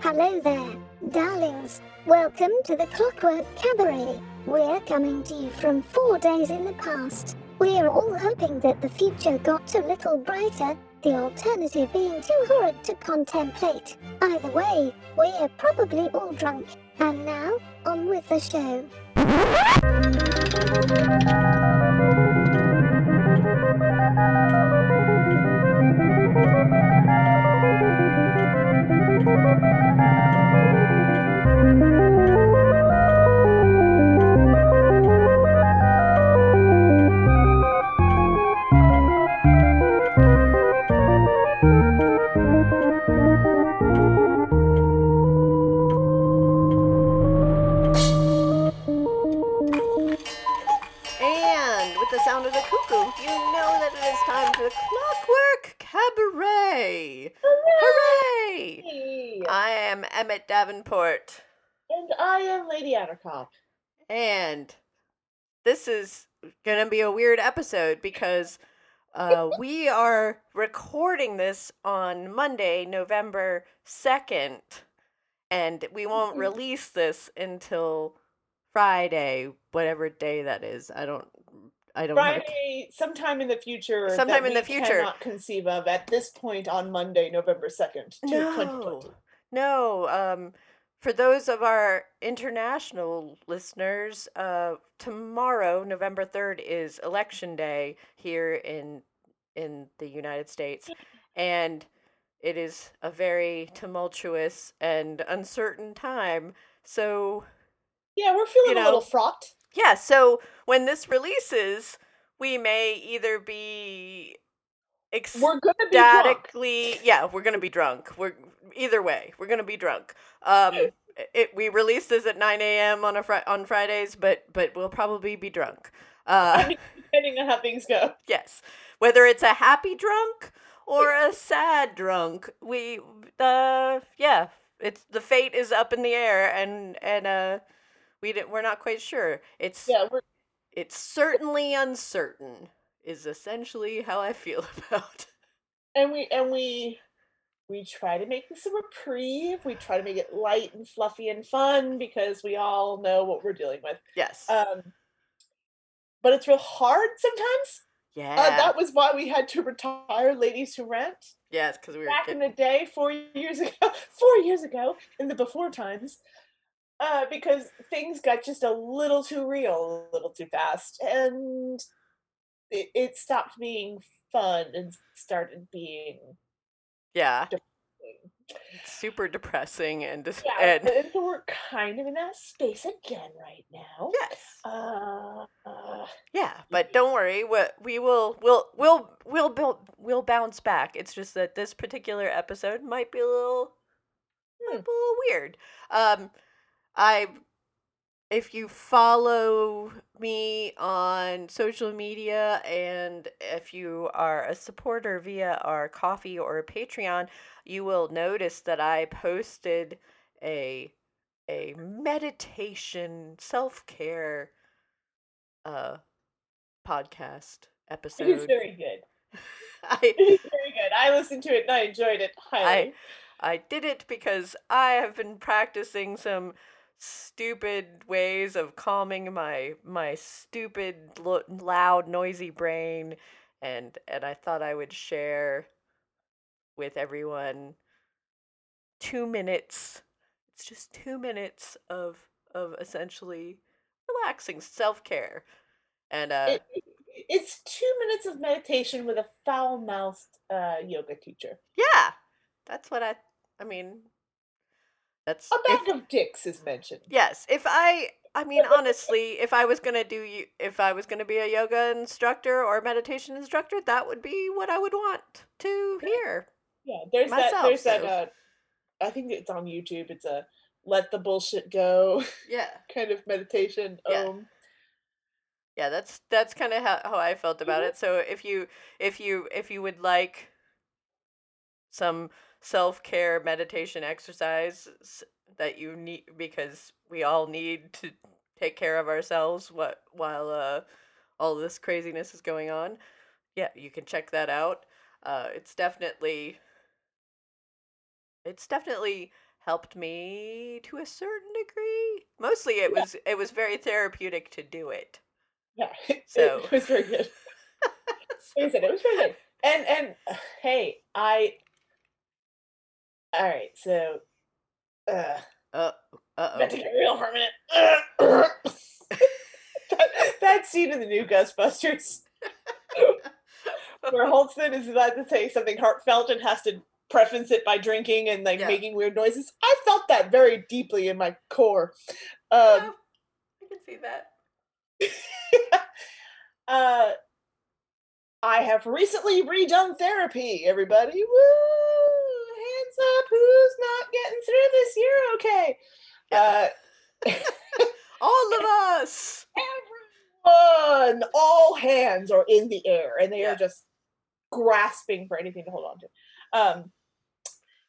Hello there, darlings. Welcome to the Clockwork Cabaret. We're coming to you from four days in the past. We're all hoping that the future got a little brighter, the alternative being too horrid to contemplate. Either way, we're probably all drunk. And now, on with the show. is the Clockwork Cabaret. Hooray! Hey, I am Emmett Davenport, and I am Lady Attercop. and this is gonna be a weird episode because uh, we are recording this on Monday, November second, and we won't Mhm. release this until Friday, whatever day that is. I don't. I don't. a Friday, sometime in the future. Sometime that in the future. Cannot conceive of at this point on Monday, November second, No, no. Um, for those of our international listeners, uh, tomorrow, November third, is Election Day here in in the United States, and it is a very tumultuous and uncertain time. So, Yeah, we're feeling You a little fraught. Yeah. So when this releases, we may either be We're gonna be drunk. ecstatically yeah we're gonna be drunk we're either way we're gonna be drunk um it, we release this at 9 a.m on a fri- on fridays but but we'll probably be drunk uh depending on how things go. yes whether it's a happy drunk or a sad drunk we uh yeah it's the fate is up in the air and and uh we didn't we're not quite sure it's Yeah, we're it's certainly uncertain is essentially how i feel about and we and we we try to make this a reprieve. We try to make it light and fluffy and fun because we all know what we're dealing with. yes Um, but it's real hard sometimes. yeah Uh, that was why we had to retire Ladies Who Rent. Yes, because we were back in the day, four years ago, four years ago, in the before times, uh, because things got just a little too real, a little too fast, and it, it stopped being fun and started being. yeah, depressing. super depressing and dis- Yeah, and and so we're kind of in that space again right now. yes, Uh, uh, yeah. But don't worry, we, we will we'll we'll we'll build we'll bounce back. It's just that this particular episode might be a little might Hmm. be a little weird. Um, I if you follow me on social media and if you are a supporter via our Ko-fi or Patreon, you will notice that I posted a a meditation self-care uh podcast episode. it is very good. I It is very good. I listened to it and I enjoyed it highly. I did it because I have been practicing some stupid ways of calming my my stupid lo- loud noisy brain and and I thought I would share with everyone 2 minutes it's just 2 minutes of of essentially relaxing self-care and uh it, it- it's two minutes of meditation with a foul-mouthed uh, yoga teacher. yeah that's what I I mean that's A if- bag of dicks is mentioned. Yes, if I I mean honestly, if I was going to do if I was going to be a yoga instructor or meditation instructor, that would be what I would want to hear. Yeah, there's Myself, that. There's that. Uh, I think it's on YouTube. It's a let the bullshit go Yeah. kind of meditation. Yeah. Um, Yeah, that's that's kind of how, how I felt about Mhm. it. So if you if you if you would like some self-care meditation exercise that you need because we all need to take care of ourselves what while uh all this craziness is going on. Yeah, you can check that out. Uh it's definitely it's definitely helped me to a certain degree. Mostly it Yeah. was it was very therapeutic to do it. Yeah, So- it was very good. Said, it was very good. And and uh, hey, I. All right, so. Uh, Uh uh About to get real for a minute. that, that scene in the new Ghostbusters where Holtzmann is about to say something heartfelt and has to preface it by drinking and like Yeah. making weird noises. I felt that very deeply in my core. Oh, Um, I can see that. uh, I have recently redone therapy, everybody. Woo! Up, who's not getting through this year okay? Uh, All of us. everyone, all hands are in the air and they Yeah. are just grasping for anything to hold on to. Um,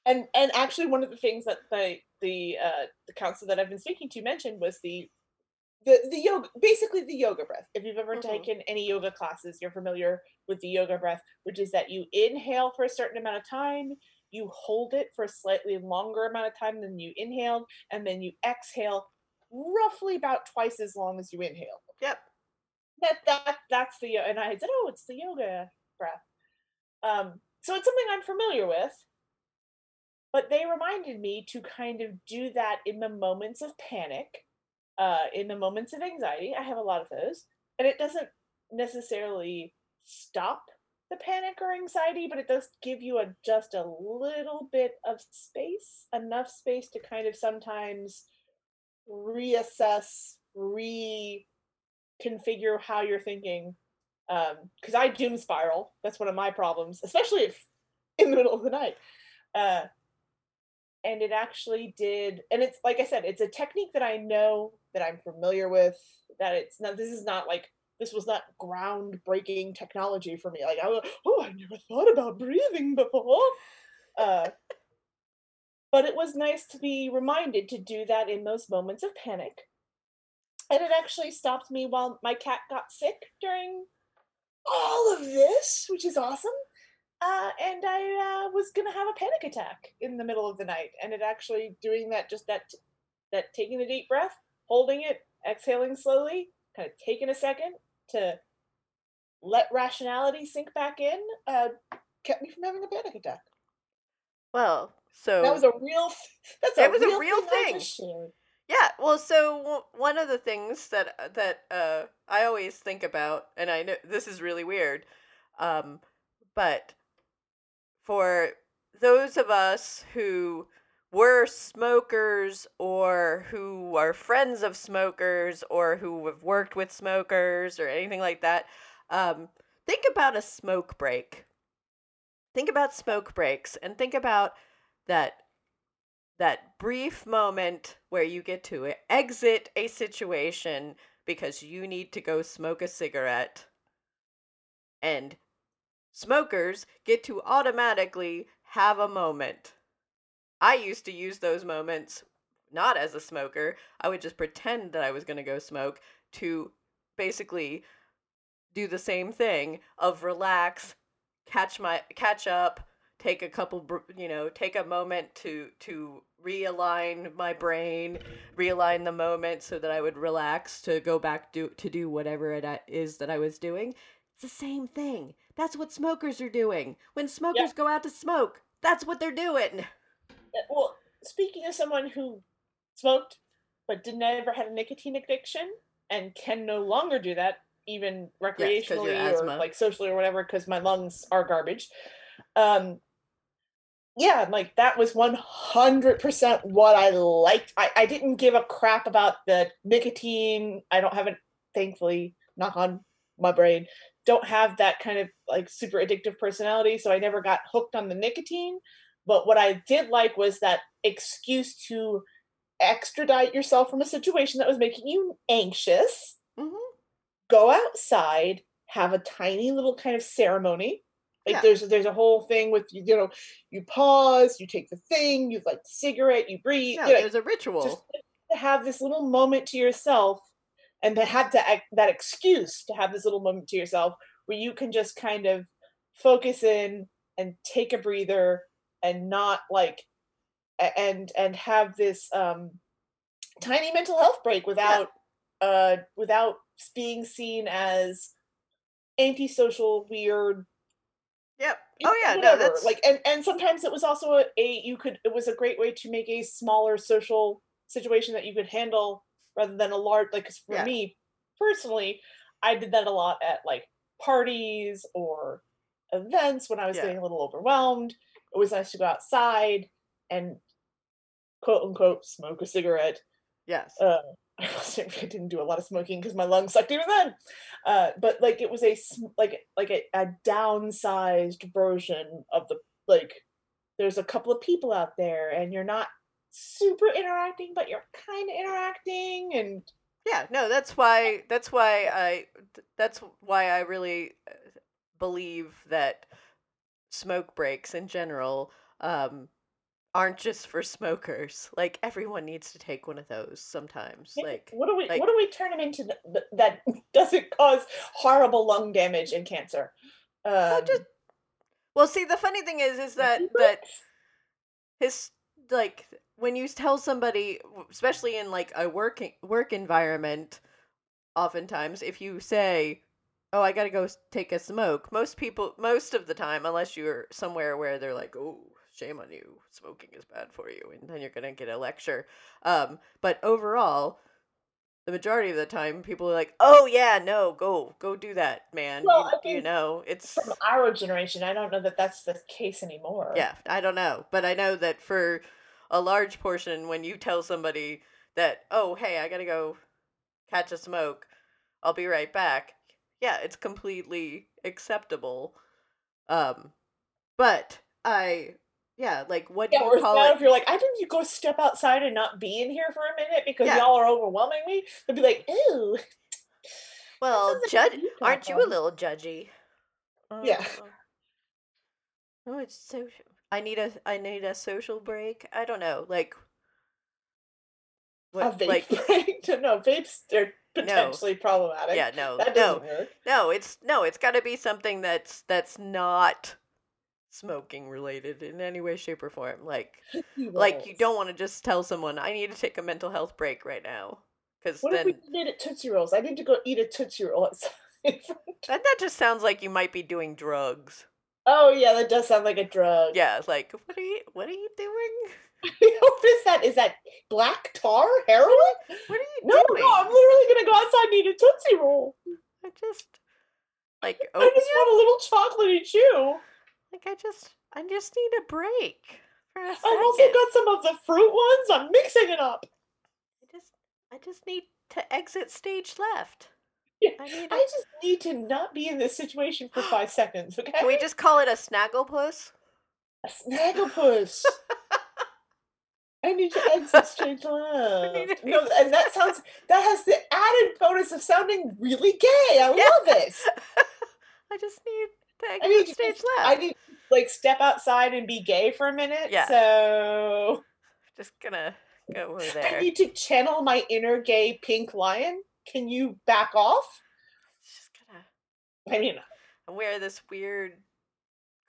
and and actually, one of the things that the the uh, the counselor that I've been speaking to mentioned was the the the yoga, basically the yoga breath. If you've ever Mhm. taken any yoga classes, you're familiar with the yoga breath, which is that you inhale for a certain amount of time, you hold it for a slightly longer amount of time than you inhaled, and then you exhale roughly about twice as long as you inhale. Yep. That that that's the and I said, oh, it's the yoga breath. Um, so it's something I'm familiar with. But they reminded me to kind of do that in the moments of panic, uh, in the moments of anxiety. I have a lot of those, and it doesn't necessarily stop the panic or anxiety, but it does give you a just a little bit of space, enough space to kind of sometimes reassess, reconfigure how you're thinking. Um, because I doom spiral. That's one of my problems, especially if in the middle of the night. Uh, and it actually did, and it's like I said, it's a technique that I know that I'm familiar with. That it's not. This is not like this was not groundbreaking technology for me. Like I was, oh, I never thought about breathing before. Uh, but it was nice to be reminded to do that in those moments of panic. And it actually stopped me while my cat got sick during all of this, which is awesome. Uh, and I uh, was gonna have a panic attack in the middle of the night, and it actually doing that, just that, that taking a deep breath, holding it, exhaling slowly, kind of taking a second to let rationality sink back in, uh, kept me from having a panic attack. Well, so That was a real. That's It a was a real, real thing. Thing. Yeah, well, so w- one of the things that uh, that uh, I always think about, and I know this is really weird, um, but for those of us who were smokers or who are friends of smokers or who have worked with smokers or anything like that, um, think about a smoke break. Think about smoke breaks and think about that that brief moment where you get to exit a situation because you need to go smoke a cigarette and smokers get to automatically have a moment i used to use those moments not as a smoker i would just pretend that i was going to go smoke to basically do the same thing of relax catch my catch up take a couple you know take a moment to to realign my brain realign the moment so that i would relax to go back do to do whatever it is that i was doing. It's the same thing. That's what smokers are doing. When smokers go out to smoke that's what they're doing. Uh, Well, speaking of someone who smoked but didn't ever had a nicotine addiction and can no longer do that, even recreationally or asthma. like socially or whatever, because my lungs are garbage. Um, yeah, like that was one hundred percent what I liked. I, I didn't give a crap about the nicotine. I don't have it, thankfully, knock on my brain. Don't have that kind of like super addictive personality, so I never got hooked on the nicotine. But what I did like was that excuse to extradite yourself from a situation that was making you anxious. hmm Go outside, have a tiny little kind of ceremony. Like Yeah. there's there's a whole thing with you know you pause, you take the thing, you light the cigarette, you breathe. yeah you know, there's a ritual just to have this little moment to yourself and to have to that excuse to have this little moment to yourself where you can just kind of focus in and take a breather and not like and and have this um tiny mental health break without uh without being seen as antisocial weird Yep. Oh yeah, no, whatever. that's like and and sometimes it was also a, a you could it was a great way to make a smaller social situation that you could handle rather than a large like 'cause for Yeah. me personally i did that a lot at like parties or events when i was Yeah. getting a little overwhelmed it was nice to go outside and quote unquote smoke a cigarette yes. uh, I didn't do a lot of smoking because my lungs sucked even then. Uh, but like it was a like like a, a downsized version of the like. There's a couple of people out there, and you're not super interacting, but you're kind of interacting, and Yeah, no, that's why that's why I that's why I really uh, believe that smoke breaks in general um aren't just for smokers. Like everyone needs to take one of those sometimes. Like what do we like- what do we turn them into th- th- that doesn't cause horrible lung damage and cancer? Um, just- well, see, the funny thing is is that that his like when you tell somebody especially in like a working work environment oftentimes if you say oh i gotta go take a smoke most people most of the time unless you're somewhere where they're like oh shame on you smoking is bad for you and then you're gonna get a lecture um but overall the majority of the time people are like oh yeah no go go do that man Well, you, you know it's from our generation, I don't know that that's the case anymore. yeah, I don't know, but I know that for a large portion, when you tell somebody that, oh, hey, I gotta go catch a smoke, I'll be right back. Yeah, it's completely acceptable. Um, but I, yeah, like what do you call now it? if you're like, I didn't you go step outside and not be in here for a minute because Yeah. y'all are overwhelming me, they'd be like, ew. Well, judge, you aren't you a little judgy? Yeah. Uh, Oh, it's social. I need a, I need a social break. I don't know, like. A What, vape like break? no, vapes are potentially problematic. yeah no that no work. No, it's no, it's got to be something that's that's not smoking related in any way, shape, or form. Like, like you don't want to just tell someone, "I need to take a mental health break right now," because What if then we did it Tootsie Rolls? I need to go eat a Tootsie Roll. that that just sounds like you might be doing drugs. oh yeah, that does sound like a drug. Yeah, like, what are you, what are you doing? what is that? Is that black tar heroin? What are you No, doing? no, I'm literally gonna go outside and eat a Tootsie Roll. I just like I just want a little chocolatey chew. Like I just, I just need a break for a I've also got some of the fruit ones. I'm mixing it up. I just, I just need to exit stage left. Yeah, I need. I A, just need to not be in this situation for five seconds, okay? can we just call it a snagglepuss? A Snagglepuss. I need to exit stage left. need No, and that sounds that has the added bonus of sounding really gay. I Yeah. love it. I just need to I exit need to stage just- left. I need like step outside and be gay for a minute. Yeah. So Just gonna go over there. I need to channel my inner gay pink lion. Can you back off? Just gonna I mean, I wear this weird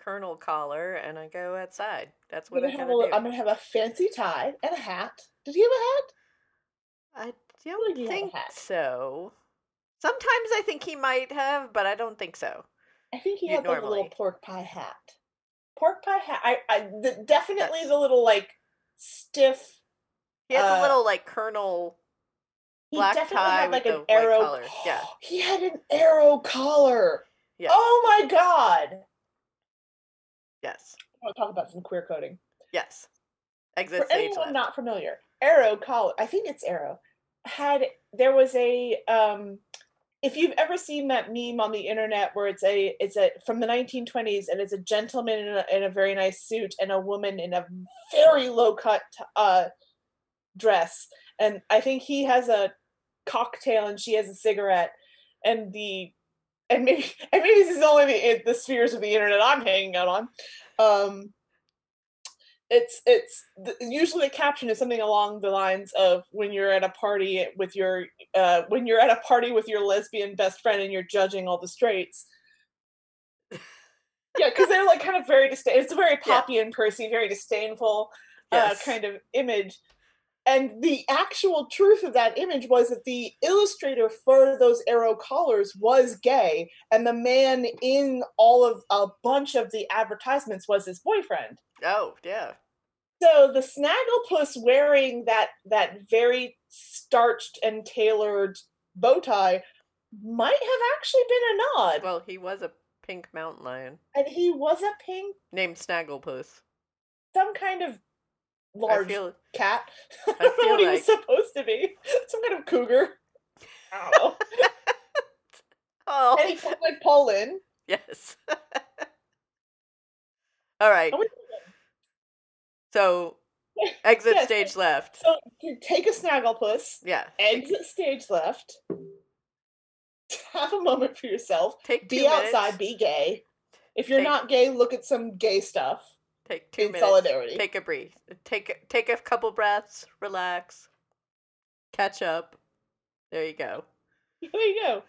colonel collar and I go outside. That's what I'm gonna, I have a, do. I'm gonna have a fancy tie and a hat. Did he have a hat? I don't a think so. Sometimes I think he might have, but I don't think so. I think he had like a little pork pie hat. Pork pie hat. I, I the, definitely That's- the little like stiff. He had the Uh, little like colonel. He Black definitely tie had like the an arrow. collar, yeah. he had an arrow collar. Yeah. Oh my god! Yes. I want to talk about some queer coding. Yes. Exit For anyone left. not familiar, arrow collar. I think it's arrow. Had there was a um. If you've ever seen that meme on the internet where it's a it's a from the 1920s and it's a gentleman in a, in a very nice suit and a woman in a very low cut uh dress and I think he has a cocktail and she has a cigarette and the and maybe and maybe this is only the the spheres of the internet I'm hanging out on. Um, it's it's the, usually the caption is something along the lines of when you're at a party with your uh, when you're at a party with your lesbian best friend and you're judging all the straights. yeah, because they're like kind of very disdain. It's a very Yeah. Poppy and Percy, very disdainful. Yes. kind of image. And the actual truth of that image was that the illustrator for those arrow collars was gay, and the man in all of a bunch of the advertisements was his boyfriend. Oh, yeah. So the Snagglepuss wearing that that very starched and tailored bow tie might have actually been a nod. Well, he was a pink mountain lion and he was a pink, named Snagglepuss. some kind of I large feel cat. I I don't know feel what he was supposed to be. Some kind of cougar. I don't know. Oh, and he looked like Paul Lynde. yes. All right. So, exit Yes, stage left. So take a Snagglepuss, Yeah. exit stage left, have a moment for yourself, Take be outside, be gay. If you're Take- not gay, look at some gay stuff Take two in minutes. solidarity. Take a breathe. Take take a couple breaths. Relax. Catch up. There you go. There you go.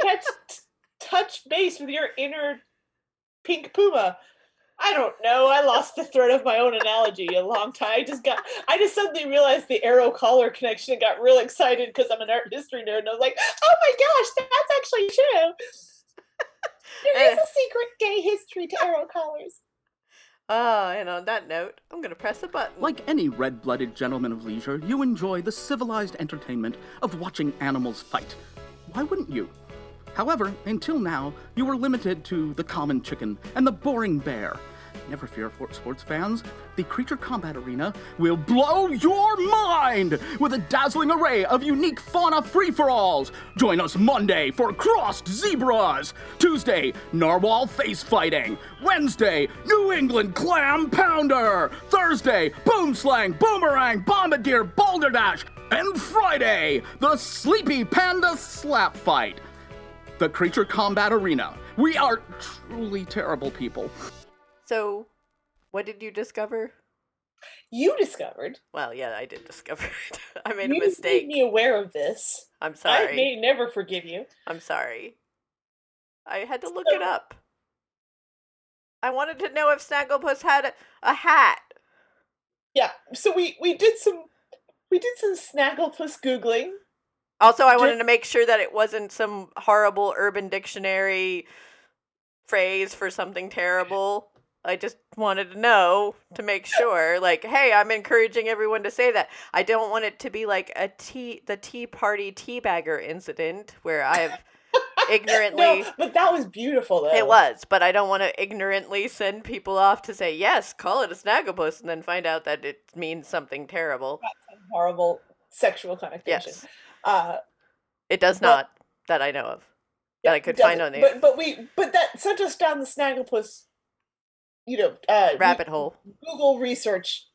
Catch, t- touch base with your inner pink puma. I don't know. I lost the thread of my own analogy a long time. I just got. I just suddenly realized the arrow collar connection and got real excited because I'm an art history nerd, and I was like, "Oh my gosh, that's actually true." There is eh. a secret gay history to arrow collars. Ah, and on that note, I'm gonna press a button. Like any red blooded gentleman of leisure, you enjoy the civilized entertainment of watching animals fight. Why wouldn't you? However, until now, you were limited to the common chicken and the boring bear. Never fear, sports fans. The Creature Combat Arena will blow your mind with a dazzling array of unique fauna free for alls. Join us Monday for crossed zebras, Tuesday, narwhal face fighting, Wednesday, New England clam pounder, Thursday, boomslang, boomerang, bombardier, boulder dash, and Friday, the sleepy panda slap fight. The Creature Combat Arena. We are truly terrible people. So, what did you discover? You discovered. Well, yeah, I did discover it. I made you a mistake. You made me aware of this. I'm sorry. I may never forgive you. I'm sorry. I had to look it up. I wanted to know if Snagglepuss had a, a hat. Yeah. So we we did some we did some Snagglepuss googling. Also, I wanted to make sure that it wasn't some horrible Urban Dictionary phrase for something terrible. I just wanted to know to make sure, like, hey, I'm encouraging everyone to say that. I don't want it to be like a tea, the Tea Party teabagger incident where I've ignorantly. No, but that was beautiful though. It was, but I don't want to ignorantly send people off to say yes, call it a snagglepuss, and then find out that it means something terrible. horrible sexual connotation. Yes, Uh, it does But- not that I know of. yeah, I could find on the- But but we but that sent us down the Snagglepuss. You know, uh, Rabbit hole, Google research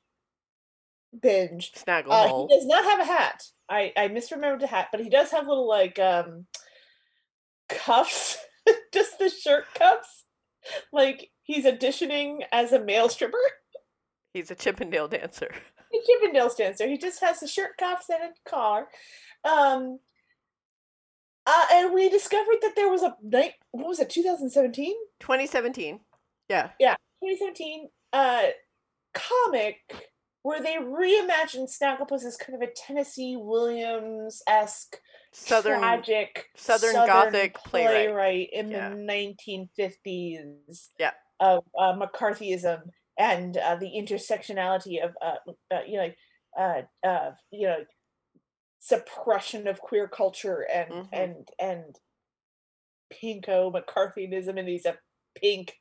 binge. snaggle Uh, hole. he does not have a hat. I I misremembered the hat, but he does have little like um cuffs, just the shirt cuffs. Like he's auditioning as a male stripper. He's a Chippendale dancer. a Chippendale dancer. He just has the shirt cuffs and a car. Um, uh, and we discovered that there was a night. What was it? 2017. 2017. Yeah. Yeah, 2017. Uh, comic where they reimagined Snagglepuss as kind of a Tennessee Williams esque Southern. tragic Southern Gothic playwright. playwright in Yeah. the 1950s. Yeah. Of uh, McCarthyism and uh, the intersectionality of uh, uh, you know like uh, uh, you know suppression of queer culture and Mhm. and and pinko McCarthyism and he's a pink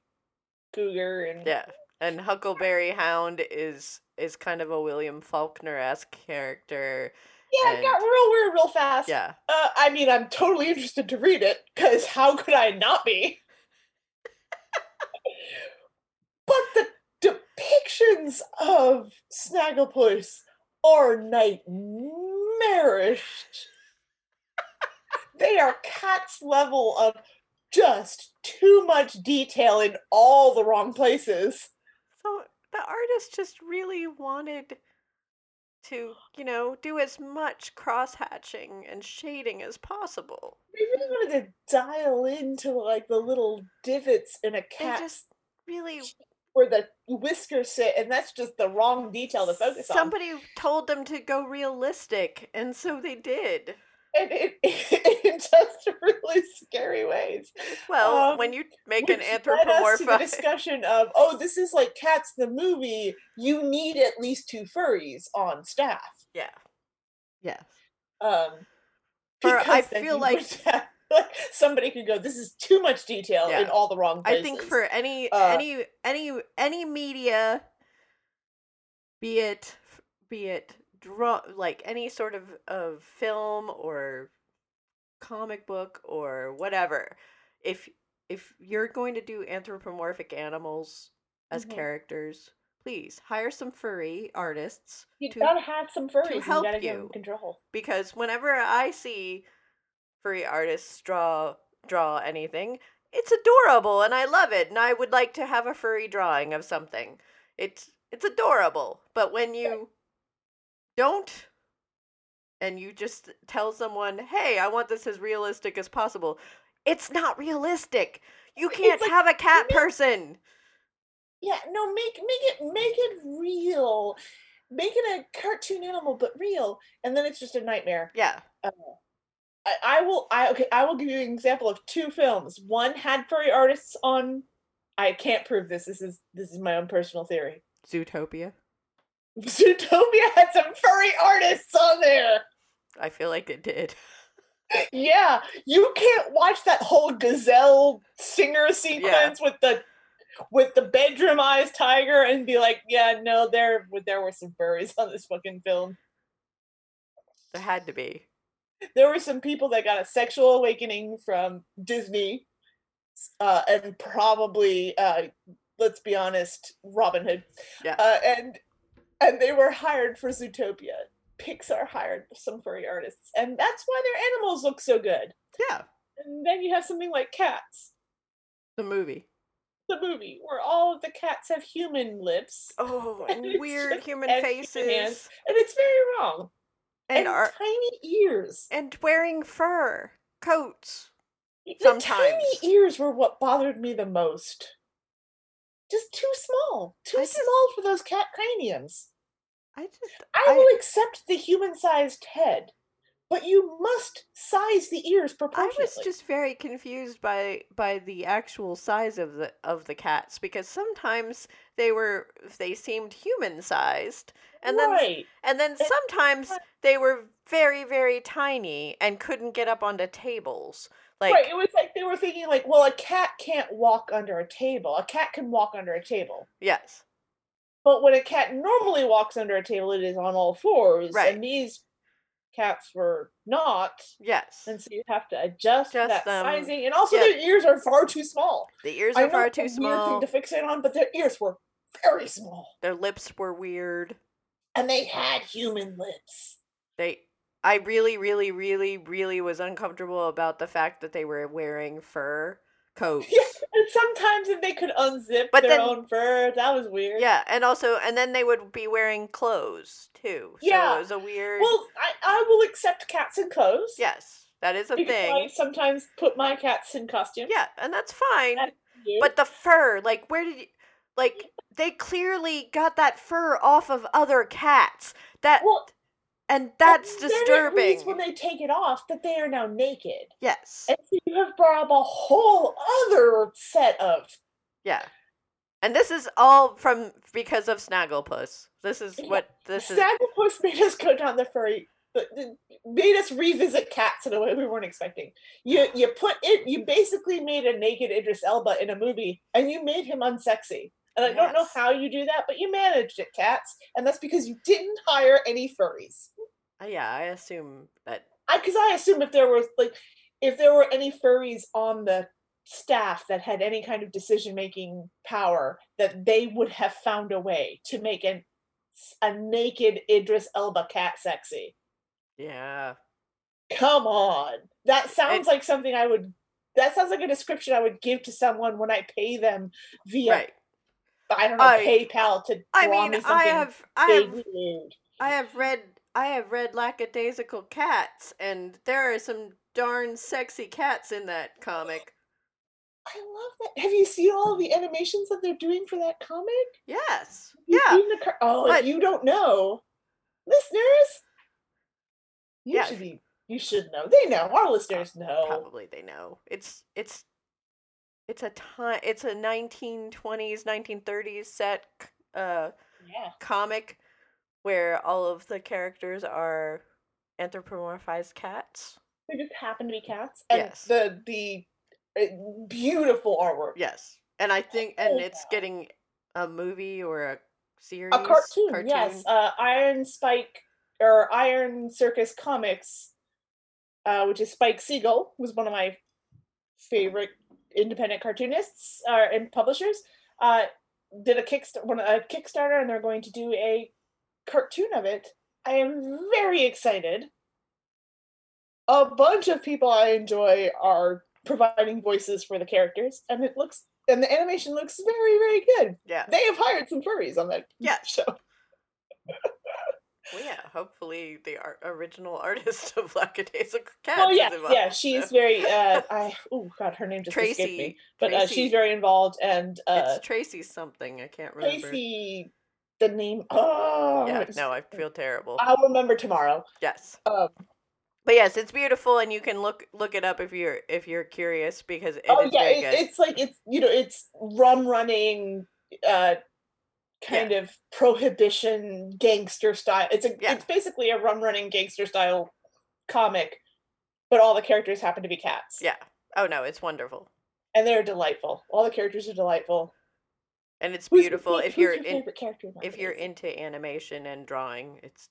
cougar and Yeah, and Huckleberry Hound is is kind of a William Faulkner esque character. yeah it got real weird real fast. Yeah, Uh, I mean, I'm totally interested to read it because how could I not be? but the depictions of Snagglepuss are nightmarish. they are cat's level of just too much detail in all the wrong places. so the artist just really wanted to, you know, do as much cross hatching and shading as possible. They really wanted to dial into like the little divots in a cat. They just really where the whiskers sit, and that's just the wrong detail to focus on. Somebody told them to go realistic, and so they did. And it, in just really scary ways. Well, Um, when you make an led to the discussion of, oh, this is like Cats the movie. You need at least two furries on staff. yeah, yes, Um, For- I feel like- would have- like somebody could go, this is too much detail in all the wrong places. I think for any Uh, any any any media, be it be it draw like any sort of of film or comic book or whatever, if if you're going to do anthropomorphic animals as Mhm. characters, please hire some furry artists you to gotta have some furries. and help you you. control. because whenever I see furry artists draw draw anything, it's adorable and I love it and I would like to have a furry drawing of something. It's it's adorable. But when you don't and you just tell someone, "Hey, I want this as realistic as possible." It's not realistic. You can't like, have a cat make- person. Yeah, no, make make it make it real. Make it a cartoon animal, but real, and then it's just a nightmare. Yeah. Uh, I, I will. I okay. I will give you an example of two films. One had furry artists on. I can't prove this. This is this is my own personal theory. Zootopia. Zootopia had some furry artists on there. I feel like it did. Yeah, you can't watch that whole gazelle singer sequence with the with the bedroom eyes tiger and be like, yeah, no, there there were some furries on this fucking film. There had to be. There were some people that got a sexual awakening from Disney, uh, and probably, uh, let's be honest, Robin Hood, Yeah. uh, and and they were hired for Zootopia. Pixar hired some furry artists, and that's why their animals look so good. Yeah. And then you have something like Cats, The movie. the movie, where all of the cats have human lips, Oh, And weird just human and human faces. hands. and it's very wrong. and, And, are tiny ears. and wearing fur coats. The sometimes. tiny ears were what bothered me the most. Just too small. Too I just- small for those cat craniums. I just I, I- will accept the human-sized head, but you must size the ears I was just very confused by by the actual size of the of the cats because sometimes they were they seemed human sized and then right. and then And- sometimes they were very very tiny and couldn't get up onto tables. Like right. It was like they were thinking like, well, a cat can't walk under a table. A cat can walk under a table. yes. But when a cat normally walks under a table, it is on all fours. Right. And these cats were not. Yes. And so you have to adjust, Adjust that them. sizing. And also Yeah. their ears are far too small. The ears are far too weird small. thing to fixate on, but their ears were very small. Their lips were weird. And they had human lips. They I really really really really was uncomfortable about the fact that they were wearing fur coats. Yeah, and sometimes if they could unzip But their then- own fur, that was weird. Yeah, and also and then they would be wearing clothes too. So Yeah. it was a weird Well, I, I will accept cats in clothes. Yes. That is a because I thing. sometimes put my cats in costumes. Yeah, and that's fine. You. But the fur, like where did you like they clearly got that fur off of other cats. That well, and that's and then it reads disturbing. when they take it off that they are now naked. yes. And so you have brought up a whole other set of Yeah. And this is all from because of Snagglepuss. This is what this is Snagglepuss made us go down the furry, made us revisit cats in a way we weren't expecting. You you put it, you basically made a naked Idris Elba in a movie, and you made him unsexy. And I don't know how you do that, but you managed it, cats, and that's because you didn't hire any furries. Uh, yeah, I assume that I because I assume if there was like if there were any furries on the staff that had any kind of decision making power, that they would have found a way to make an a naked Idris Elba cat sexy. yeah. Come on. That sounds like something I would that sounds like a description I would give to someone when I pay them via Right. I don't know I- PayPal to I mean, me I have I have nude. I have read I have read Lackadaisy Cats and there are some darn sexy cats in that comic. I love that. Have you seen all the animations that they're doing for that comic? Yes. You've Yeah. car- oh, but- if you don't know, listeners, you Yeah. should be. You should know. They know. Our listeners know. Probably they know. It's it's it's a time it's a 1920s 1930s set uh Yeah. comic where all of the characters are anthropomorphized cats. They just happen to be cats. And Yes. the the uh, beautiful artwork. Yes. And I think and it's getting a movie or a series A cartoon, yes. Uh, Iron Spike or Iron Circus Comics, uh, which is Spike Siegel, was one of my favorite independent cartoonists uh, and publishers. Uh, did a kickstart one a Kickstarter, and they're going to do a cartoon of it. I am very excited. A bunch of people I enjoy are providing voices for the characters, and it looks and the animation looks very very good. Yeah. They have hired some furries on that Yes. show. Well, yeah, hopefully the art, original artist of Lackadaisy Cats Oh yeah, involved. yeah. She's so- very. Uh, I oh god, her name just escaped Tracy. me. But uh, she's very involved, and uh, it's Tracy something. I can't remember. Tracy. The name. Oh, yeah, no, I feel terrible. I'll remember tomorrow. yes. Um, But yes, it's beautiful, and you can look look it up if you're if you're curious because it is oh yeah, it, it's like it's you know it's rum running, uh, kind of prohibition gangster style. It's a Yeah. it's basically a rum running gangster style comic, but all the characters happen to be cats. yeah. Oh no, it's wonderful, and they're delightful. All the characters are delightful. and it's beautiful if who's you're your in if you're into animation and drawing. It's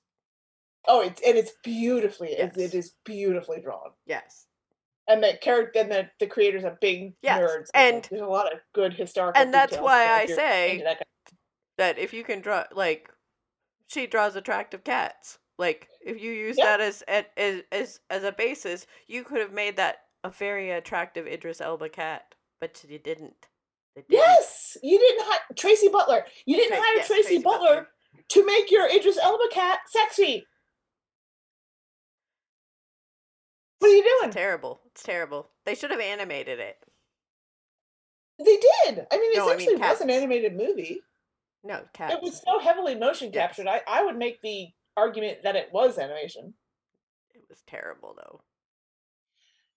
Oh, it's and it's beautifully Yes. it is beautifully drawn. yes, And the character and the, the creators are big Yes, nerds. and- there's a lot of good historical and that's why I say that kind- that if you can draw like she draws attractive cats. Like if you use Yeah. that as as as as a basis, you could have made that a very attractive Idris Elba cat, but you didn't. Didn't. Yes, you didn't hire Tracy Butler. You didn't Tra- hire yes, Tracy, Tracy Butler, Butler. to make your Idris Elba cat sexy. What are you doing? It's terrible. It's terrible. They should have animated it. They did. I mean, it No, I mean was an animated movie. No. It was so heavily motion captured. I, I would make the argument that it was animation. It was terrible though.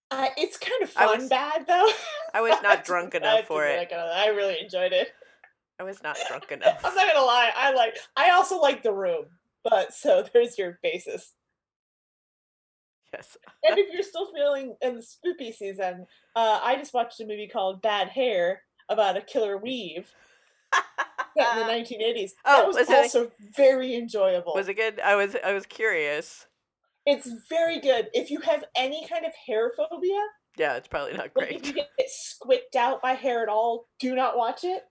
Uh, it's kind of fun was- bad though. I was not drunk enough for it. I, I really enjoyed it. I was not drunk enough. I'm not gonna lie. I like. I also like the room, but so there's your basis. yes. And if you're still feeling in the spooky season, uh, I just watched a movie called Bad Hair about a killer weave in the 1980s. Oh, that was, was it- also very enjoyable. was it good? I was I was curious. It's very good. If you have any kind of hair phobia, Yeah, it's probably not like if you get squicked out by hair at all, do not watch it.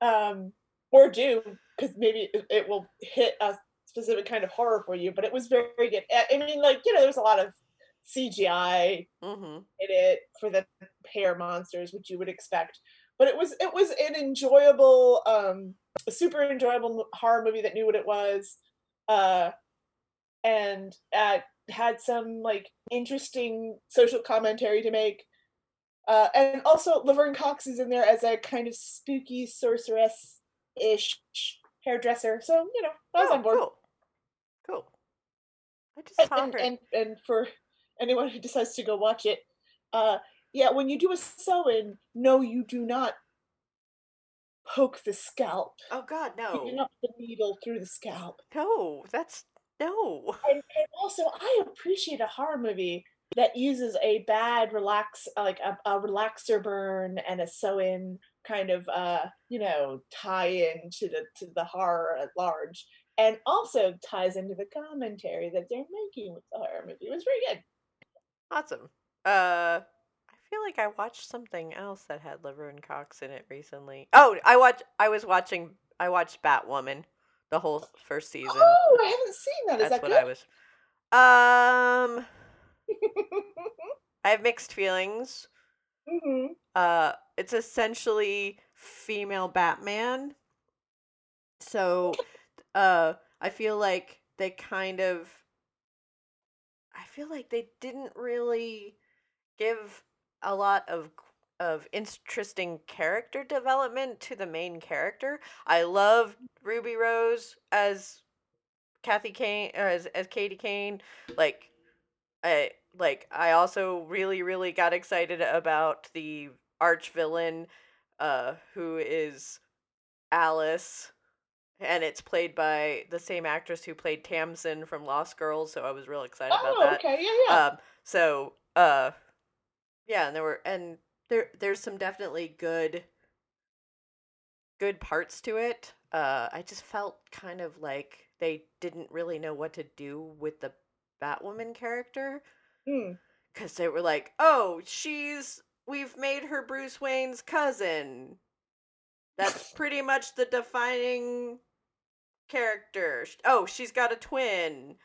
Um, or do because maybe it, it will hit a specific kind of horror for you. But it was very, very good. I I mean, like you know, there's a lot of CGI Mm-hmm. in it for the hair monsters, which you would expect. But it was it was an enjoyable, um, a super enjoyable horror movie that knew what it was, uh, and uh, had some like interesting social commentary to make. Uh, and also Laverne Cox is in there as a kind of spooky sorceress ish hairdresser. So you know, I was oh, on board. Cool. Cool. I just And, saw and, her. and and for anyone who decides to go watch it, uh, yeah, when you do a sew-in, no, you do not poke the scalp. oh God, no, not the needle through the scalp. no, that's no. And, and also, I appreciate a horror movie that uses a bad relax, like a, a relaxer burn and a sew-in kind of, uh, you know, tie-in to the to the horror at large, and also ties into the commentary that they're making with the horror movie. It was very good. Awesome. Uh, feel like I watched something else that had Laverne Cox in it recently. Oh, I watched. I was watching. I watched Batwoman, the whole first season. Oh, I haven't seen that. Is That's that what good? I was. Um, I have mixed feelings. hmm Uh, it's essentially female Batman. So, uh, I feel like they kind of. I feel like they didn't really give a lot of of interesting character development to the main character. I love Ruby Rose as Kathy Kane or as as Katie Kane. Like I like I also really really got excited about the arch villain uh who is Alice and it's played by the same actress who played Tamsin from Lost Girls, so I was real excited about Oh, that. okay, yeah, yeah. Um, so uh, yeah, and there were and there there's some definitely good good parts to it. Uh, I just felt kind of like they didn't really know what to do with the Batwoman character Hmm. because they were like, "Oh, she's we've made her Bruce Wayne's cousin." That's pretty much the defining character. Oh, she's got a twin.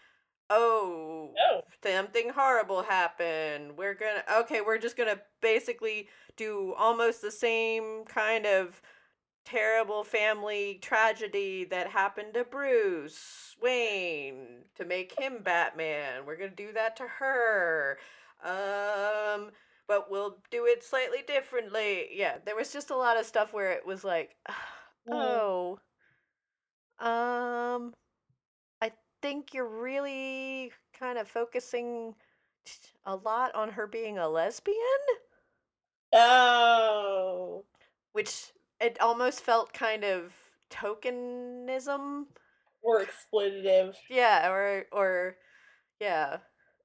Oh, Oh. something horrible happened. We're gonna okay, we're just gonna basically do almost the same kind of terrible family tragedy that happened to Bruce Wayne to make him Batman. We're gonna do that to her. Um but we'll do it slightly differently. Yeah, there was just a lot of stuff where it was like, oh, um, think you're really kind of focusing a lot on her being a lesbian, Oh. which it almost felt kind of tokenism. Or exploitative. Yeah, or or yeah.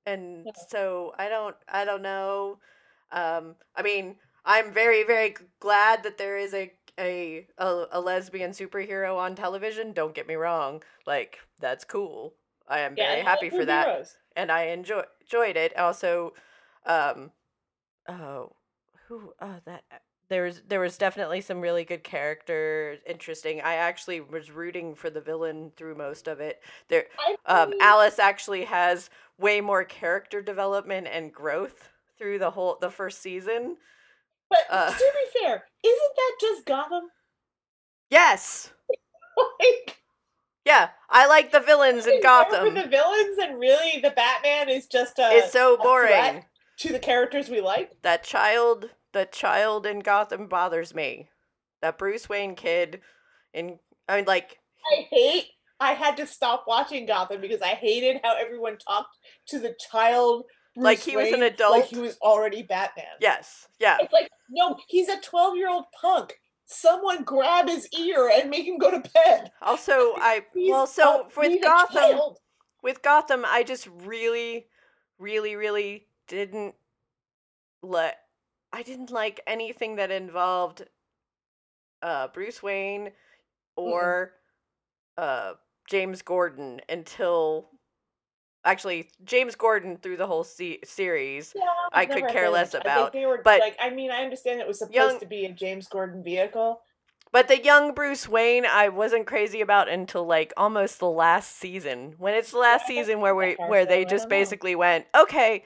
And Yeah. so I don't I don't know. Um I mean, I'm very very glad that there is a a a, a lesbian superhero on television. Don't get me wrong. Like that's cool. I am Yeah, very happy for that Rose. and I enjoy enjoyed it. Also, um, oh, who? Oh, that there was there was definitely some really good characters. Interesting. I actually was rooting for the villain through most of it. There, um, Alice actually has way more character development and growth through the whole the first season. but uh, to be fair, isn't that just Gotham? Yes. like, Yeah, I like the villains in is there for Gotham. the villains, and really the Batman is just a, It's so boring. to the characters we like. that child that child in Gotham bothers me. That Bruce Wayne kid in I mean like I hate. I had to stop watching Gotham because I hated how everyone talked to the child. Bruce Like he was an Wayne Like adult? he was already Batman. yes, yeah. It's like, no, he's a 12 year old punk. Someone grab his ear and make him go to bed. Also I He's well so a- with Gotham with Gotham I just really really really didn't let I didn't like anything that involved uh Bruce Wayne or uh James Gordon until actually James Gordon through the whole se- series Yeah, I could care less it. About, they were but- like, I mean, I understand it was supposed Young- to be a James Gordon vehicle. But the young Bruce Wayne, I wasn't crazy about until like almost the last season. When it's the last don't season where we where they just know. basically went, okay,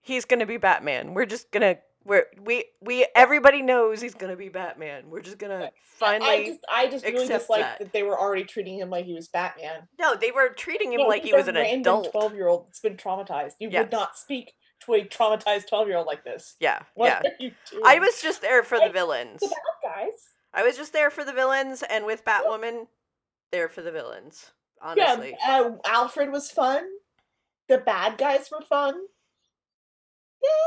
he's gonna be Batman. We're just gonna we're we we everybody knows he's gonna be Batman. We're just gonna I finally. just, I just really accept that. that. they were already treating him like he was Batman. No, they were treating him No, like he's he was a an random adult. Twelve-year-old that's been traumatized. You Yes. would not speak to a traumatized twelve-year-old like this. Yeah, What yeah. are you doing? I was just there for the villains. the bad guys. I was just there for the villains, and with Batwoman, there for the villains. Honestly. Yeah, uh, Alfred was fun. The bad guys were fun.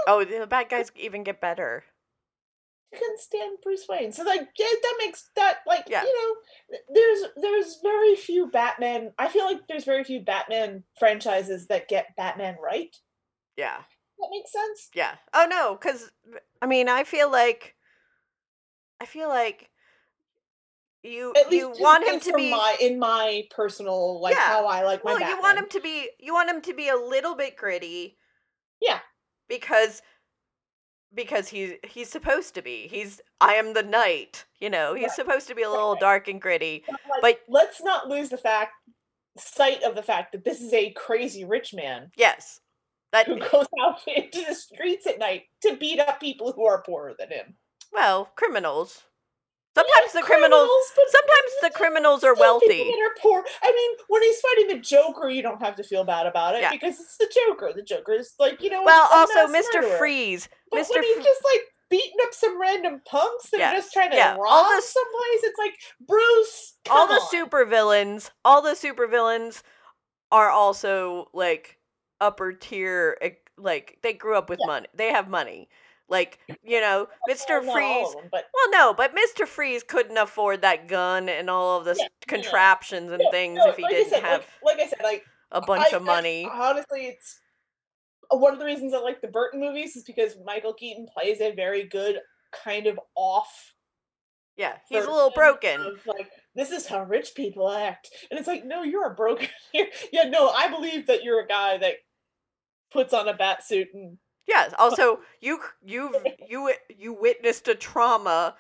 Oh, the bad guys even get better. I couldn't stand Bruce Wayne. So like yeah, that makes that like Yeah. you know there's there's very few Batman I feel like there's very few Batman franchises that get Batman right. Yeah. That makes sense. Yeah. Oh no, because I mean, I feel like, I feel like you At least you want him to be my in my personal like Yeah. how I like my well. Batman. You want him to be you want him to be a little bit gritty. Yeah. Because because he's he's supposed to be. He's I am the night. You know, he's Right. supposed to be a little right. dark and gritty. But, like, but- let's not lose the fact sight of the fact that this is a crazy rich man Yes. That who goes out into the streets at night to beat up people who are poorer than him. well, criminals. Sometimes the criminals. but Sometimes the criminals are Still people wealthy. are poor. I mean, when he's fighting the Joker, you don't have to feel bad about it Yeah. because it's the Joker. The Joker is like you know. Well, also Mr. murderer. Freeze. But Mr. when he's just like beating up some random punks that are Yes, just trying to yeah, all rob the s- someplace. It's like Bruce. all the on. supervillains, all the supervillains are also like upper tier like they grew up with Yeah. money. They have money. Like, you know, Mr. Well, Freeze them, but Well, no, but Mr. Freeze couldn't afford that gun and all of the Yeah, contraptions and no, things no, if he like didn't said, have like, like I said, like a bunch I- of money. I, honestly, it's uh, one of the reasons I like the Burton movies is because Michael Keaton plays a very good kind of off. yeah, he's a little broken. Of like this is how rich people act, and it's like, no, you're a broken. yeah, no, I believe that you're a guy that puts on a bat suit and Yes. Oh, also, you you you you witnessed a trauma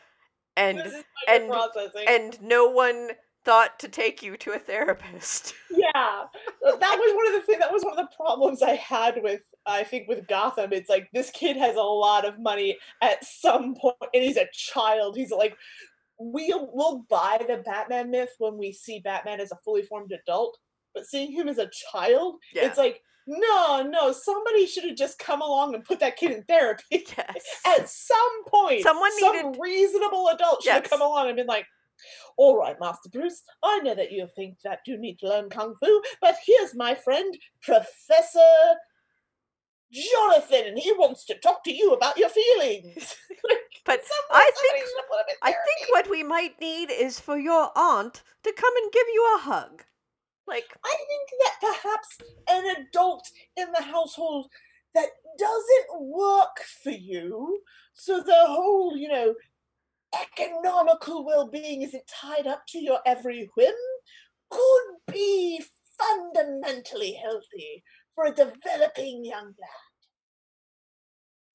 and this is my and- and no one thought to take you to a therapist. yeah, that was one of the things. That was one of the problems I had with. I think with Gotham, it's like this kid has a lot of money at some point, and he's a child. He's like, we'll we'll buy the Batman myth when we see Batman as a fully formed adult, but seeing him as a child, Yeah. it's like, no, no, somebody should have just come along and put that kid in therapy. yes. At some point, Someone some needed- reasonable adult should have come along and been like, all right, Master Bruce, I know that you think that you need to learn Kung Fu, but here's my friend, Professor Jonathan, and he wants to talk to you about your feelings. But I think should have put him in I think what we might need is for your aunt to come and give you a hug. Like I think that perhaps an adult in the household that doesn't work for you, so the whole, you know, economical well being isn't tied up to your every whim, could be fundamentally healthy for a developing young lad.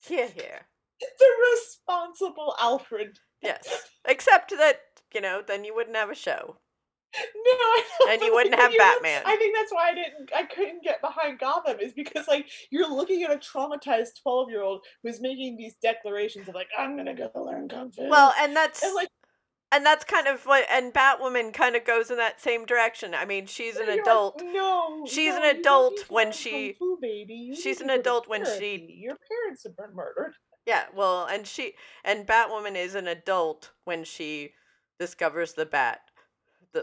here here. The responsible Alfred. Yes. Except that, you know, then you wouldn't have a show. No, And you wouldn't have you. Batman. I think that's why I didn't. I couldn't get behind Gotham is because like you're looking at a traumatized twelve year old who's making these declarations of like I'm gonna go learn kung fu. Well, and that's and like and that's kind of what and Batwoman kind of goes in that same direction. I mean, she's an you're like, adult. no, She's an no, don't adult when she- fu. She's an to go to adult when she- Your parents have been murdered. Yeah, well, and she and Batwoman is an adult when she discovers the bat,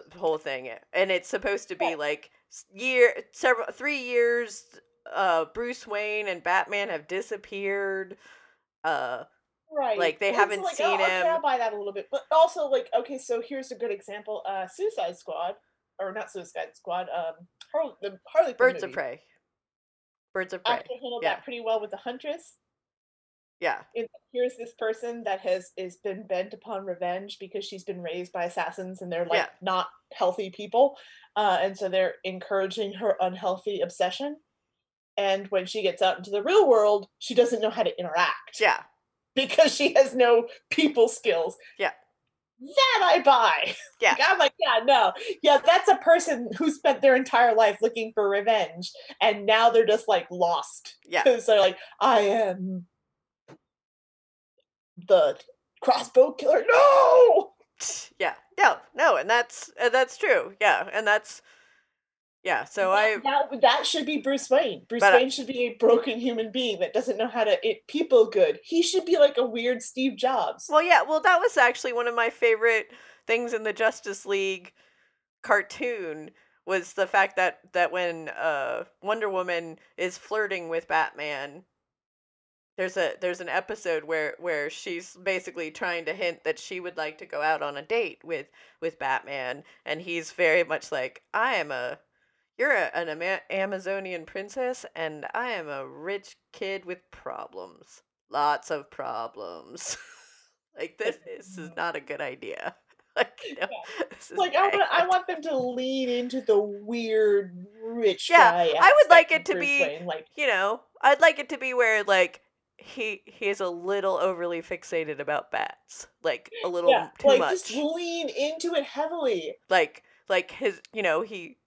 the whole thing, and it's supposed to be Yeah. like year several three years. Uh, Bruce Wayne and Batman have disappeared. Uh, Right. Like, they haven't like, seen oh, okay, him. I'll buy that a little bit. But also, like, okay, so here's a good example. Uh, Suicide Squad, or not Suicide Squad. Um, Harley, the Harley Birds of. Prey. Birds of Prey. Actually handled Yeah. that pretty well with the Huntress. Yeah, in- here's this person that has is been bent upon revenge because she's been raised by assassins and they're like Yeah. not healthy people uh, and so they're encouraging her unhealthy obsession and when she gets out into the real world she doesn't know how to interact yeah, because she has no people skills Yeah. that i buy Yeah. Like, i'm like yeah no yeah that's a person who spent their entire life looking for revenge and now they're just like lost yeah. because they're like, I am the crossbow killer. No, yeah no no and that's uh, that's true yeah and that's yeah so i that, that, that should be Bruce Wayne. Bruce I- Wayne should be a broken human being that doesn't know how to it people good. He should be like a weird Steve Jobs. well yeah well that was actually one of my favorite things in the justice league cartoon was the fact that that when uh wonder woman is flirting with batman there's a there's an episode where where she's basically trying to hint that she would like to go out on a date with with batman and he's very much like i am a you're a, an Ama- amazonian princess and i am a rich kid with problems. Lots of problems. Like this, this is mm-hmm. not a good idea. Like no, this is Like I want, I want them to lean into the weird rich Yeah, guy. I would like it to be- Wayne. like you know, I'd like it to be where like he he is a little overly fixated about bats, like a little yeah, too like much. just lean into it heavily. Like like his, you know, he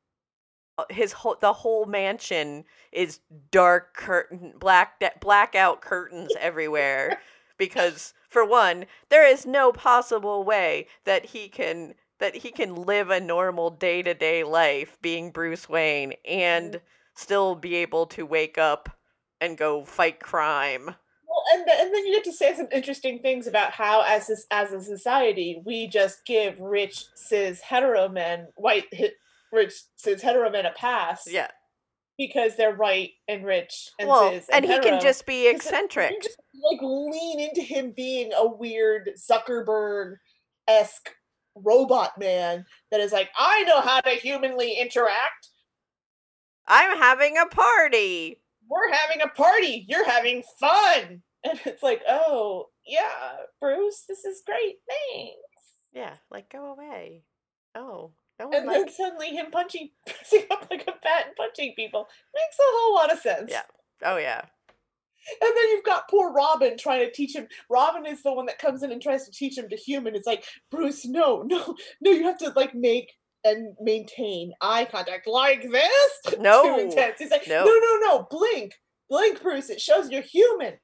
uh, his whole the whole mansion is dark curtain black blackout curtains everywhere because for one there is no possible way that he can that he can live a normal day-to-day life being Bruce Wayne and still be able to wake up and go fight crime. And and then you get to say some interesting things about how, as this, as a society, we just give rich cis hetero men, white hi- rich cis hetero men a pass Yeah. because they're white and rich and well, cis and and he can just be eccentric. Just like lean into him being a weird Zuckerberg esque robot man that is like, I know how to humanly interact. I'm having a party. We're having a party. You're having fun. And it's like, oh, yeah, Bruce, this is great. Thanks. Yeah, like go away. Oh, no And then suddenly him punching, up like a bat and punching people makes a whole lot of sense. Yeah. Oh yeah. And then you've got poor Robin trying to teach him. Robin is the one that comes in and tries to teach him to human. It's like, Bruce, no, no, no, you have to like make and maintain eye contact like this. No. Too intense. He's like, No. no, no, no, blink. Blink, Bruce. It shows you're human.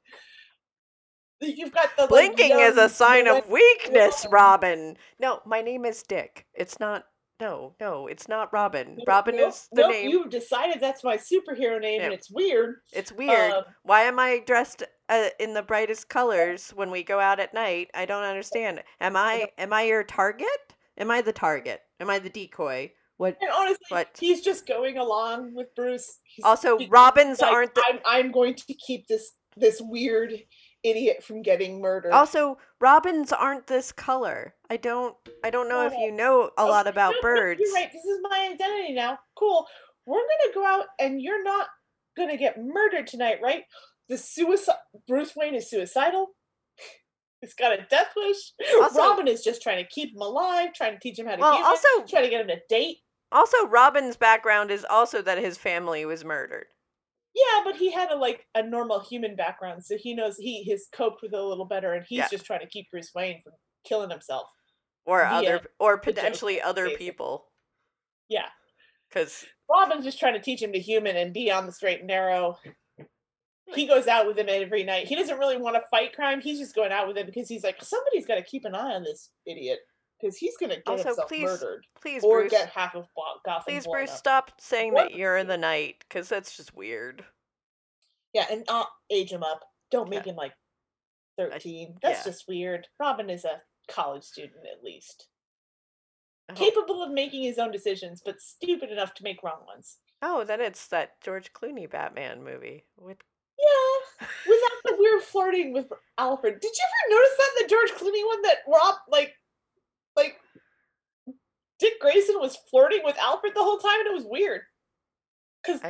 You've got the like, Blinking is a sign of weakness, Robin. No, my name is Dick. It's not. No, no, it's not Robin. Nope, Robin nope, is the nope, name. You've decided that's my superhero name, and it's weird. It's weird. Uh, Why am I dressed uh, in the brightest colors when we go out at night? I don't understand. Am I am I your target? Am I the target? Am I the decoy? What? And honestly, What? he's just going along with Bruce. He's, Also, Robins like, aren't the I'm, I'm going to keep this this weird idiot from getting murdered. Also, robins aren't this color. I don't I don't know if oh. you know a Oh, lot about birds. You're right. This is my identity now. Cool. We're gonna go out, and you're not gonna get murdered tonight, right? The suicide. Bruce Wayne is suicidal. He's got a death wish. Also- Robin is just trying to keep him alive, trying to teach him how to Well, human, also trying to get him to date. also Robin's background is also that his family was murdered. Yeah, but he had a like a normal human background, so he knows he has coped with it a little better, and he's Yeah. just trying to keep Bruce Wayne from killing himself. Or other or potentially other basically. people. Yeah. Cuz Robin's just trying to teach him to human and be on the straight and narrow. He goes out with him every night. He doesn't really want to fight crime. He's just going out with him because he's like, somebody's got to keep an eye on this idiot because he's going to get Also, himself please, murdered please or Bruce, get half of Gotham. please Bruce up. stop saying What? that you're in the night cuz that's just weird. Yeah, and uh, age him up. Don't make Yeah. him like thirteen. That's yeah. just weird. Robin is a college student at least, Oh, capable of making his own decisions, but stupid enough to make wrong ones. oh, then it's that George Clooney Batman movie with Yeah, without the weird flirting with Alfred. Did you ever notice that in the George Clooney one that Rob like Dick Grayson was flirting with Alfred the whole time and it was weird. Cuz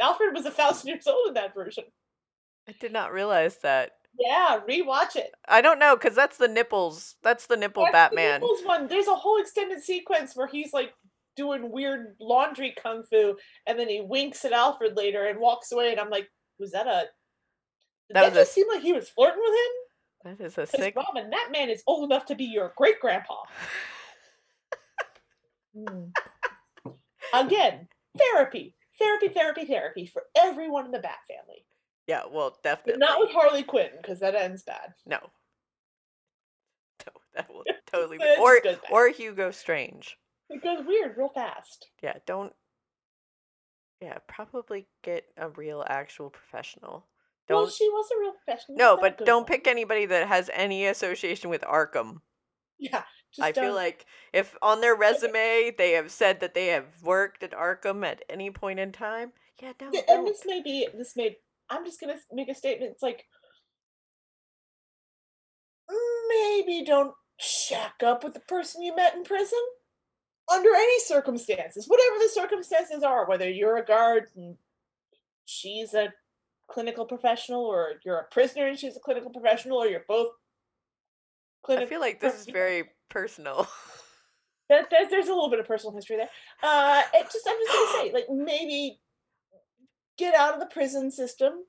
Alfred was a thousand years old in that version. I did not realize that. Yeah, rewatch it. I don't know cuz that's the nipples. That's the nipple That's the Batman. One. There's a whole extended sequence where he's like doing weird laundry kung fu and then he winks at Alfred later and walks away and I'm like, was that a did That that, was a just seem like he was flirting with him? That is a Because sick Robin, that man is old enough to be your great grandpa. Mm. Again, therapy, therapy, therapy, therapy for everyone in the Bat family, Yeah, well, but definitely. not with Harley Quinn because that ends bad. No. No, that will totally be. Or or Hugo Strange. It goes weird real fast. Yeah, don't. Yeah, probably get a real actual professional. well, Don't. she was a real professional. No, she's not a but don't one. pick anybody that has any association with Arkham. Yeah, just I feel don't. like if on their resume they have said that they have worked at Arkham at any point in time, yeah, no, don't. and this may be this may i'm just gonna make a statement it's like maybe don't shack up with the person you met in prison under any circumstances whatever the circumstances are whether you're a guard and she's a clinical professional or you're a prisoner and she's a clinical professional or you're both I feel like this is very personal. there, there- there's a little bit of personal history there. Uh, it just I'm just gonna say, like maybe get out of the prison system,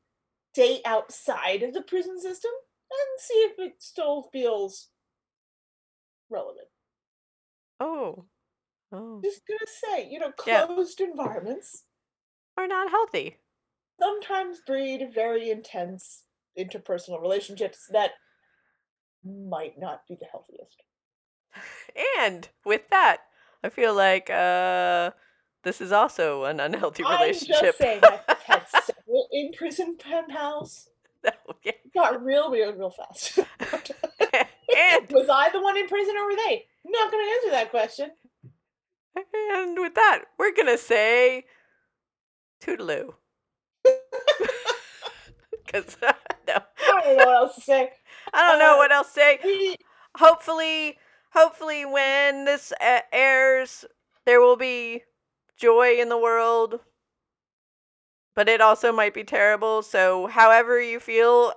date outside of the prison system, and see if it still feels relevant. oh, oh, Just gonna say, you know, Yeah. closed environments are not healthy. sometimes breed very intense interpersonal relationships that might not be the healthiest. And with that, I feel like uh, this is also an unhealthy I'm relationship. just saying, I've had several in prison pen pals. Oh, yeah. Got real weird real fast. and Was I the one in prison or were they? Not going to answer that question. and with that, we're gonna say toodaloo. Because no, I don't know what else to say. I don't know Uh, what else to say. We, hopefully hopefully when this airs there will be joy in the world but it also might be terrible so however you feel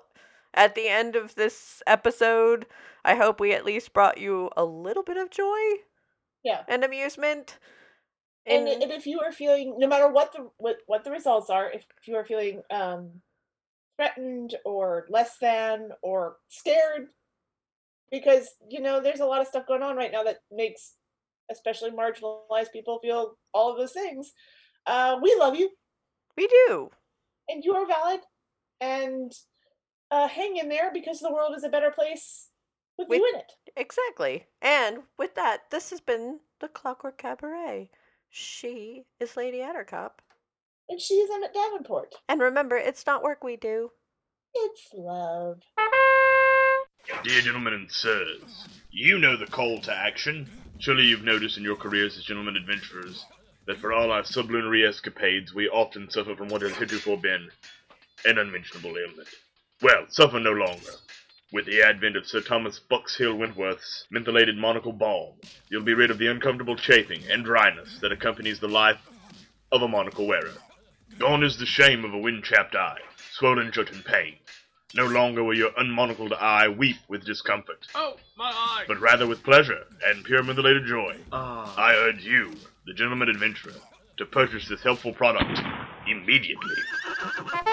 at the end of this episode i hope we at least brought you a little bit of joy Yeah. and amusement and, in- and if you are feeling, no matter what the what, what the results are, if you are feeling um, threatened or less than or scared, because you know there's a lot of stuff going on right now that makes especially marginalized people feel all of those things. Uh, we love you, we do and you are valid, and uh, hang in there because the world is a better place with, With- you in it. exactly and with that this has been the clockwork cabaret she is lady Attercop. And she is Emmett Davenport. and remember it's not work we do It's love. Dear gentlemen and sirs, you know the call to action. Surely you've noticed in your careers as gentlemen adventurers that for all our sublunary escapades we often suffer from what has heretofore been an unmentionable ailment. Well, suffer no longer. With the advent of Sir Thomas Buckshill Wentworth's mentholated monocle balm, you'll be rid of the uncomfortable chafing and dryness that accompanies the life of a monocle wearer. Gone is the shame of a wind-chapped eye, swollen shut and pain. No longer will your unmonocled eye weep with discomfort, Oh, my eye! but rather with pleasure and pure mentholated joy. Ah. I urge you, the gentleman adventurer, to purchase this helpful product immediately.